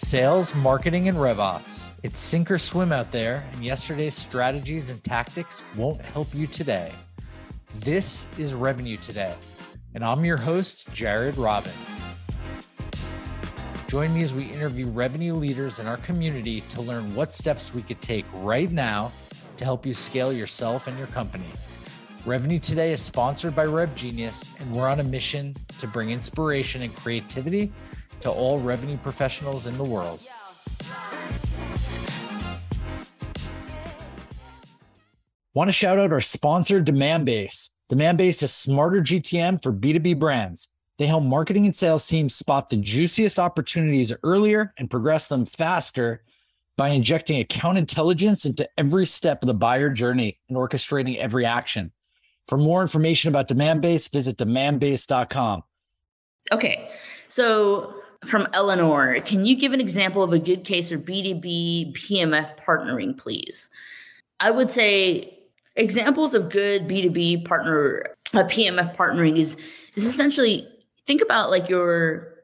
Sales, marketing, and RevOps. It's sink or swim out there, and yesterday's strategies and tactics won't help you today. This is Revenue Today, and I'm your host, Jared Robin. Join me as we interview revenue leaders in our community to learn what steps we could take right now to help you scale yourself and your company. Revenue Today is sponsored by Rev Genius, and we're on a mission to bring inspiration and creativity to all revenue professionals in the world. Want to shout out our sponsor, Demandbase. Demandbase is smarter GTM for B2B brands. They help marketing and sales teams spot the juiciest opportunities earlier and progress them faster by injecting account intelligence into every step of the buyer journey and orchestrating every action. For more information about Demandbase, visit demandbase.com. Okay. So from Eleanor, can you give an example of a good case for B2B PMF partnering, please? I would say examples of good B2B partner uh, PMF partnering is is essentially think about like your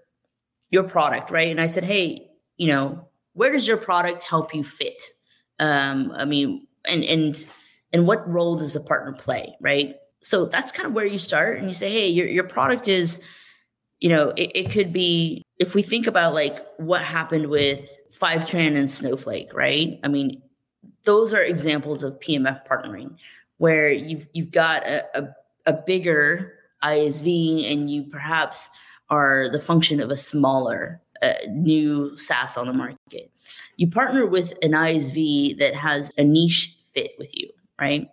your product, right? And I said, hey, you know, where does your product help you fit? Um, I mean, and and and what role does a partner play, right? So that's kind of where you start, and you say, hey, your your product is you know, it, it could be if we think about like what happened with Fivetran and Snowflake, right? I mean, those are examples of PMF partnering where you've you've got a, a, a bigger ISV and you perhaps are the function of a smaller uh, new SaaS on the market. You partner with an ISV that has a niche fit with you, right?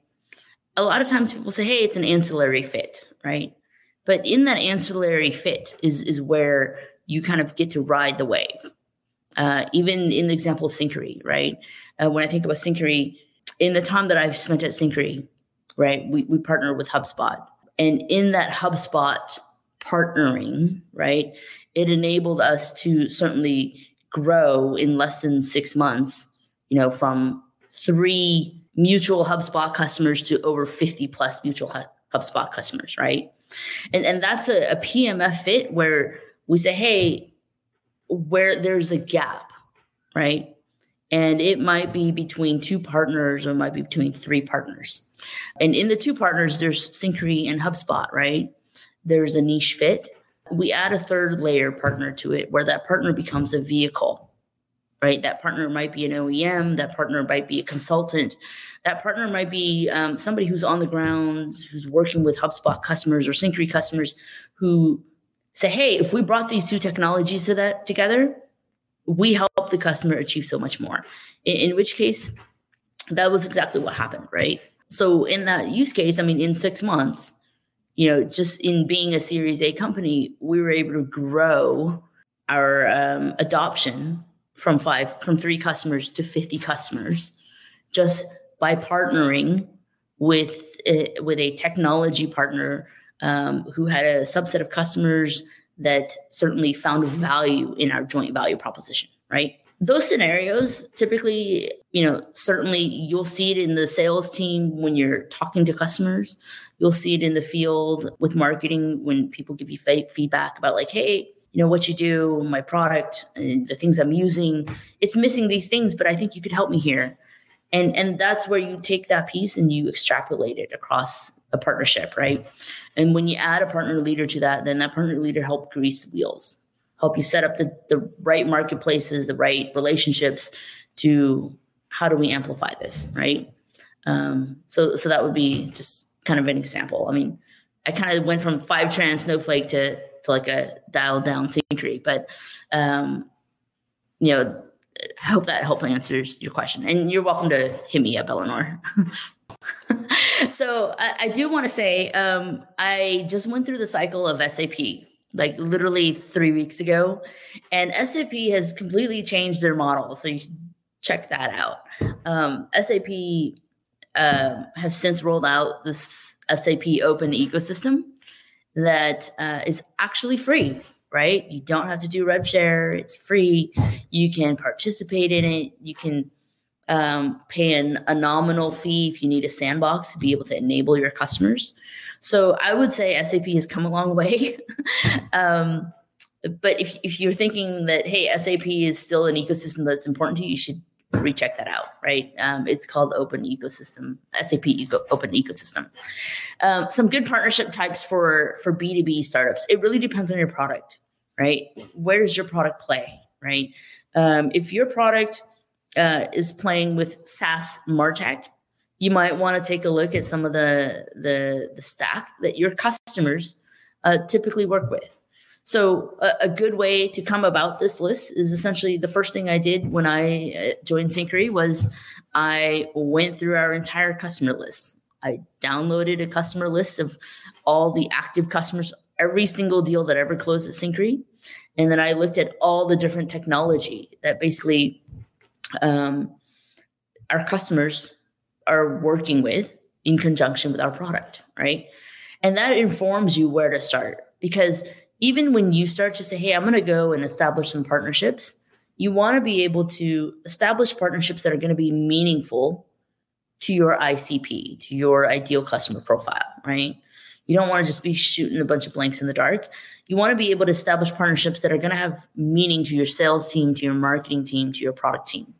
A lot of times people say, hey, it's an ancillary fit, right? But in that ancillary fit is is where you kind of get to ride the wave. Uh, even in the example of Syncari, right? Uh, when I think about Syncari, in the time that I've spent at Syncari, right, we, we partner with HubSpot. And in that HubSpot partnering, right, it enabled us to certainly grow in less than six months, you know, from three mutual HubSpot customers to over 50 plus mutual HubSpot customers, right? And, and that's a, a PMF fit where we say, hey, where there's a gap, right? And it might be between two partners or it might be between three partners. And in the two partners, there's Syncari and HubSpot, right? There's a niche fit. We add a third layer partner to it where that partner becomes a vehicle, right? That partner might be an OEM, that partner might be a consultant, that partner might be um, somebody who's on the ground, who's working with HubSpot customers or Syncari customers who say, hey, if we brought these two technologies to that together, we help the customer achieve so much more. In, in which case, that was exactly what happened, right? So in that use case, I mean, in six months, you know, just in being a Series A company, we were able to grow our um, adoption from five, from three customers to 50 customers just by partnering with a, with a technology partner um, who had a subset of customers that certainly found value in our joint value proposition, right? Those scenarios typically, you know, certainly you'll see it in the sales team when you're talking to customers. You'll see it in the field with marketing when people give you feedback about, like, hey, you know, what you do, my product, and the things I'm using. It's missing these things, but I think you could help me here. And, and that's where you take that piece and you extrapolate it across a partnership, right? And when you add a partner leader to that, then that partner leader help grease the wheels, help you set up the, the right marketplaces, the right relationships to how do we amplify this, right? Um, so so that would be just kind of an example. I mean, I kind of went from Fivetran's Snowflake to to like a dialed down Syncari, but um, you know, I hope that hopefully answers your question. And you're welcome to hit me up, Eleanor. so I, I do want to say um, I just went through the cycle of SAP like literally three weeks ago, and SAP has completely changed their model. So you should check that out. Um, SAP uh, um, has since rolled out this SAP Open ecosystem that uh, is actually free right? You don't have to do rev share. It's free. You can participate in it. You can um, pay an, a nominal fee if you need a sandbox to be able to enable your customers. So I would say SAP has come a long way. um, but if, if you're thinking that hey sap is still an ecosystem that's important to you you should recheck that out right? Um, it's called open ecosystem sap Eco, open ecosystem. Um, some good partnership types for for b2b startups. It really depends on your product right? Where does your product play right? Um, if your product uh, is playing with SaaS Martech, you might want to take a look at some of the the, the stack that your customers uh, typically work with. So a, a, good way to come about this list is essentially the first thing I did when I uh, joined Syncari was I went through our entire customer list. I downloaded a customer list of all the active customers, every single deal that ever closed at Syncari. And then I looked at all the different technology that basically um, our customers are working with in conjunction with our product, right? And that informs you where to start because even when you start to say, hey, I'm going to go and establish some partnerships, you want to be able to establish partnerships that are going to be meaningful to your ICP, to your ideal customer profile, right? You don't want to just be shooting a bunch of blanks in the dark. You want to be able to establish partnerships that are going to have meaning to your sales team, to your marketing team, to your product team.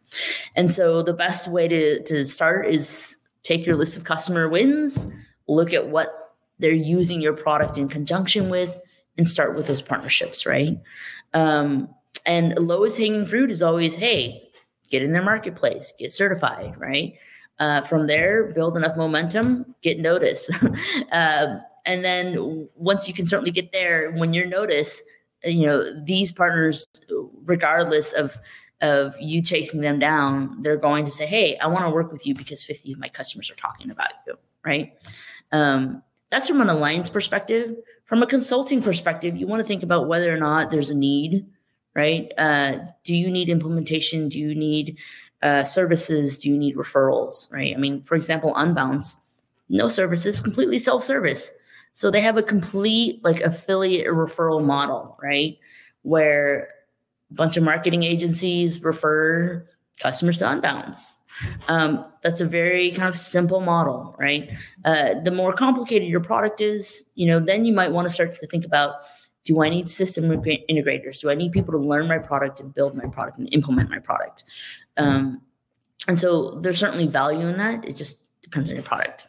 And so the best way to, to start is take your list of customer wins, look at what they're using your product in conjunction with, and start with those partnerships, right? Um, and lowest hanging fruit is always, hey, get in their marketplace, get certified, right? Uh, from there, build enough momentum, get noticed. uh, and then once you can certainly get there, when you're noticed, you know these partners, regardless of of you chasing them down, they're going to say, "Hey, I want to work with you because 50 of my customers are talking about you." Right? Um, that's from an alliance perspective. From a consulting perspective, you want to think about whether or not there's a need. Right? Uh, do you need implementation? Do you need uh, services? Do you need referrals? Right? I mean, for example, Unbounce, no services, completely self-service so they have a complete like affiliate referral model, right? Where a bunch of marketing agencies refer customers to Unbounce. Um, that's a very kind of simple model, right? Uh, the more complicated your product is, you know, then you might want to start to think about do I need system integrators? Do I need people to learn my product and build my product and implement my product? Um, and so there's certainly value in that. It just depends on your product.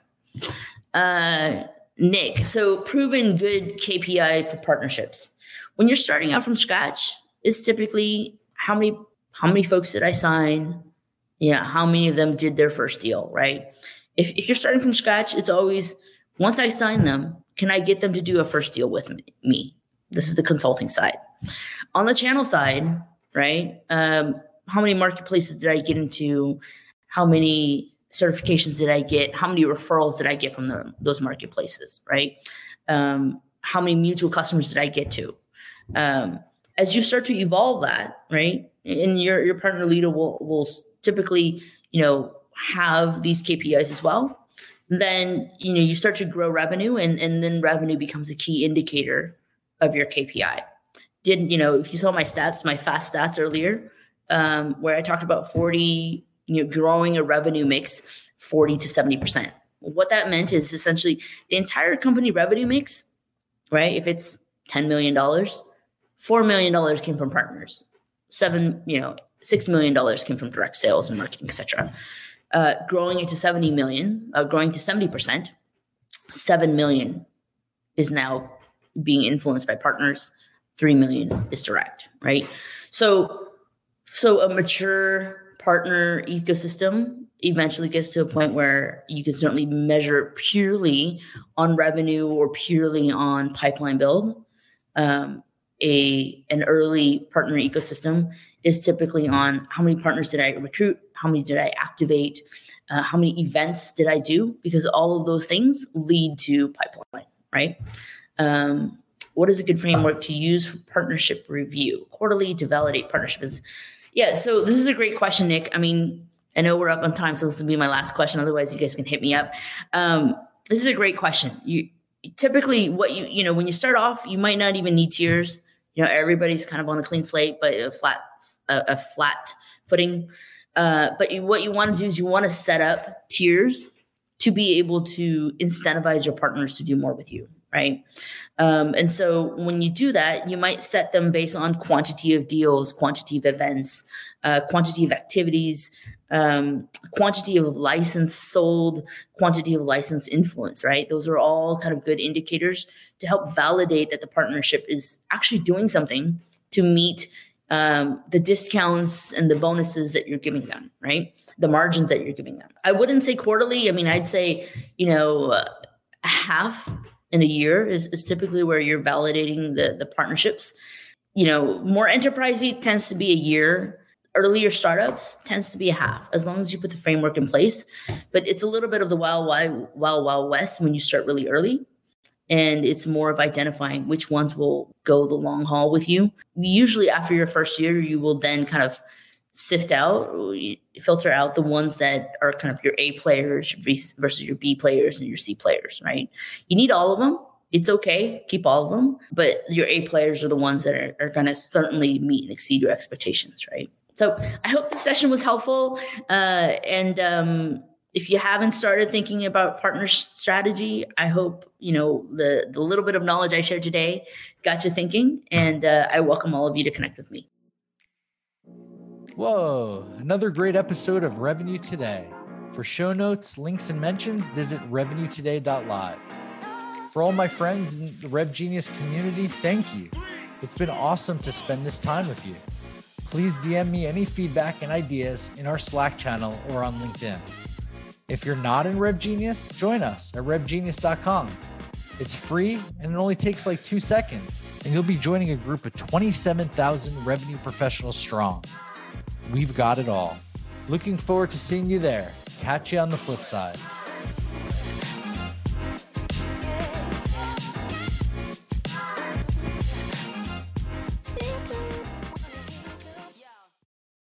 Uh, Nick, so proven good KPI for partnerships. When you're starting out from scratch, it's typically how many how many folks did I sign? Yeah, how many of them did their first deal, right? If, if you're starting from scratch, it's always once I sign them, can I get them to do a first deal with me? This is the consulting side. On the channel side, right? Um, how many marketplaces did I get into? How many certifications did I get? How many referrals did I get from the, those marketplaces, right? Um, how many mutual customers did I get to? Um, as you start to evolve that, right, and your your partner leader will will typically, you know, have these KPIs as well. Then you know you start to grow revenue, and and then revenue becomes a key indicator of your KPI. Did you know if you saw my stats, my fast stats earlier, um, where I talked about forty you know, growing a revenue mix 40 to 70%. What that meant is essentially the entire company revenue mix, right? If it's $10 million, $4 million came from partners, seven, you know, $6 million came from direct sales and marketing, etc. Uh, growing it to 70 million, uh, growing to 70%, 7 million is now being influenced by partners. 3 million is direct, right? So, so a mature partner ecosystem eventually gets to a point where you can certainly measure purely on revenue or purely on pipeline build. Um, a an early partner ecosystem is typically on how many partners did I recruit, how many did I activate, uh, how many events did I do, because all of those things lead to pipeline, right? Um, what is a good framework to use for partnership review quarterly to validate partnerships? Yeah, so this is a great question, Nick. I mean, I know we're up on time, so this will be my last question. Otherwise, you guys can hit me up. Um, this is a great question. You typically what you you know when you start off, you might not even need tiers. You know, everybody's kind of on a clean slate, but a flat a, a flat footing. Uh, but you, what you want to do is you want to set up tiers to be able to incentivize your partners to do more with you, right? Um, and so when you do that, you might set them based on quantity of deals, quantity of events, uh, quantity of activities, um, quantity of license sold, quantity of license influence, right? Those are all kind of good indicators to help validate that the partnership is actually doing something to meet um, the discounts and the bonuses that you're giving them, right? The margins that you're giving them. I wouldn't say quarterly. I mean, I'd say, you know, uh, half in a year is, is typically where you're validating the, the partnerships. You know, more enterprisey tends to be a year. Earlier startups tends to be a half, as long as you put the framework in place. But it's a little bit of the wild, wild, wild, wild west when you start really early and it's more of identifying which ones will go the long haul with you. Usually, after your first year, you will then kind of sift out, filter out the ones that are kind of your A players versus your B players and your C players, right? You need all of them. It's okay, keep all of them, but your A players are the ones that are, are going to certainly meet and exceed your expectations, right? So I hope the session was helpful. Uh, and um, if you haven't started thinking about partner strategy, I hope you know the the little bit of knowledge I shared today got you thinking, and uh, I welcome all of you to connect with me. Whoa! Another great episode of Revenue Today. For show notes, links, and mentions, visit revenuetoday.live. For all my friends in the Rev Genius community, thank you. It's been awesome to spend this time with you. Please DM me any feedback and ideas in our Slack channel or on LinkedIn. If you're not in Rev Genius, join us at revgenius.com. It's free and it only takes like two seconds, and you'll be joining a group of 27,000 revenue professionals strong. We've got it all. Looking forward to seeing you there. Catch you on the flip side.